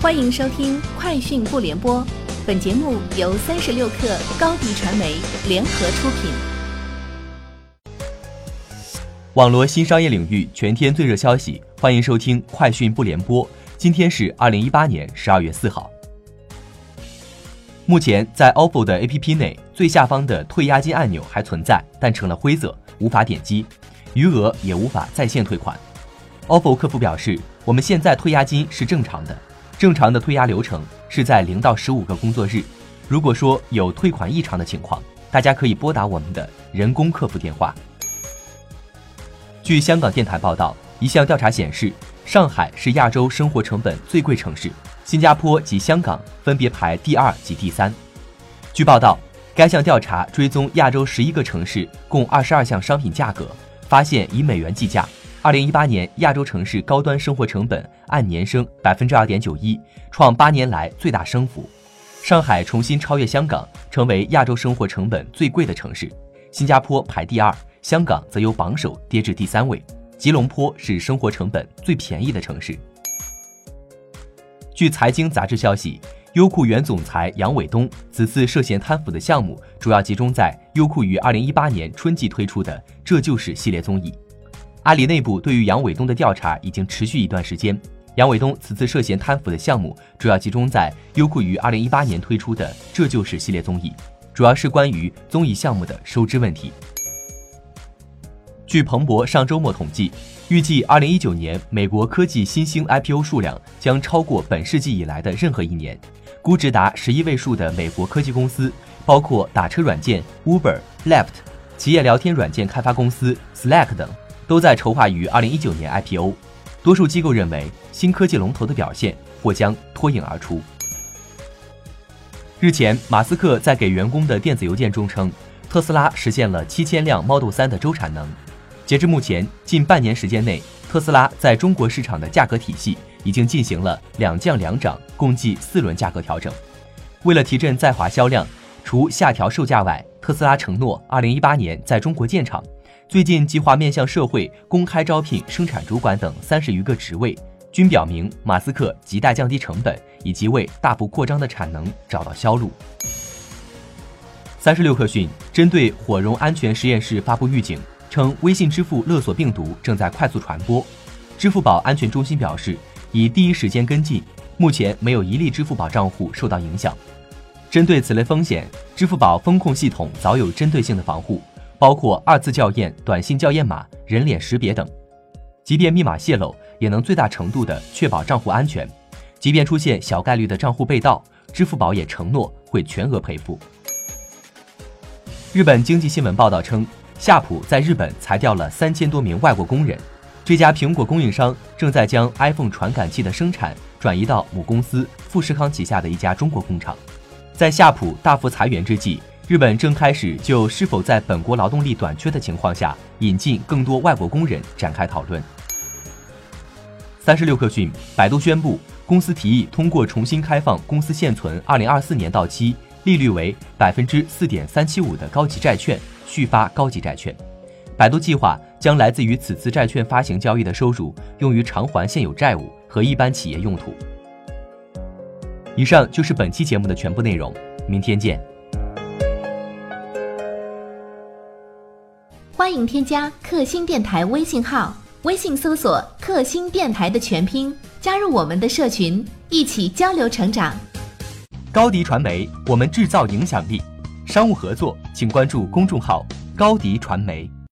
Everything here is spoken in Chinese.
欢迎收听《快讯不联播》，本节目由三十六克高低传媒联合出品。网络新商业领域全天最热消息，欢迎收听《快讯不联播》。今天是二零一八年十二月四号。目前，在 OPPO 的 APP 内，最下方的退押金按钮还存在，但成了灰色，无法点击，余额也无法在线退款。OPPO 客服表示，我们现在退押金是正常的。正常的退押流程是在零到十五个工作日。如果说有退款异常的情况，大家可以拨打我们的人工客服电话。据香港电台报道，一项调查显示，上海是亚洲生活成本最贵城市，新加坡及香港分别排第二及第三。据报道，该项调查追踪亚洲十一个城市共二十二项商品价格，发现以美元计价。二零一八年，亚洲城市高端生活成本按年升百分之二点九一，创八年来最大升幅。上海重新超越香港，成为亚洲生活成本最贵的城市。新加坡排第二，香港则由榜首跌至第三位。吉隆坡是生活成本最便宜的城市。据财经杂志消息，优酷原总裁杨伟东此次涉嫌贪腐的项目，主要集中在优酷于二零一八年春季推出的《这就是》系列综艺。阿里内部对于杨伟东的调查已经持续一段时间。杨伟东此次涉嫌贪腐的项目主要集中在优酷于二零一八年推出的《这就是》系列综艺，主要是关于综艺项目的收支问题。据彭博上周末统计，预计二零一九年美国科技新兴 IPO 数量将超过本世纪以来的任何一年，估值达十一位数的美国科技公司，包括打车软件 Uber、Lyft、企业聊天软件开发公司 Slack 等。都在筹划于二零一九年 IPO，多数机构认为新科技龙头的表现或将脱颖而出。日前，马斯克在给员工的电子邮件中称，特斯拉实现了七千辆 Model 3的周产能。截至目前，近半年时间内，特斯拉在中国市场的价格体系已经进行了两降两涨，共计四轮价格调整。为了提振在华销量，除下调售价外，特斯拉承诺二零一八年在中国建厂。最近计划面向社会公开招聘生产主管等三十余个职位，均表明马斯克亟待降低成本以及为大幅扩张的产能找到销路。三十六氪讯，针对火融安全实验室发布预警，称微信支付勒索病毒正在快速传播。支付宝安全中心表示，已第一时间跟进，目前没有一例支付宝账户受到影响。针对此类风险，支付宝风控系统早有针对性的防护。包括二次校验、短信校验码、人脸识别等，即便密码泄露，也能最大程度的确保账户安全。即便出现小概率的账户被盗，支付宝也承诺会全额赔付。日本经济新闻报道称，夏普在日本裁掉了三千多名外国工人。这家苹果供应商正在将 iPhone 传感器的生产转移到母公司富士康旗下的一家中国工厂。在夏普大幅裁员之际。日本正开始就是否在本国劳动力短缺的情况下引进更多外国工人展开讨论。三十六氪讯，百度宣布，公司提议通过重新开放公司现存二零二四年到期、利率为百分之四点三七五的高级债券续发高级债券。百度计划将来自于此次债券发行交易的收入用于偿还现有债务和一般企业用途。以上就是本期节目的全部内容，明天见。欢迎添加克星电台微信号，微信搜索“克星电台”的全拼，加入我们的社群，一起交流成长。高迪传媒，我们制造影响力。商务合作，请关注公众号“高迪传媒”。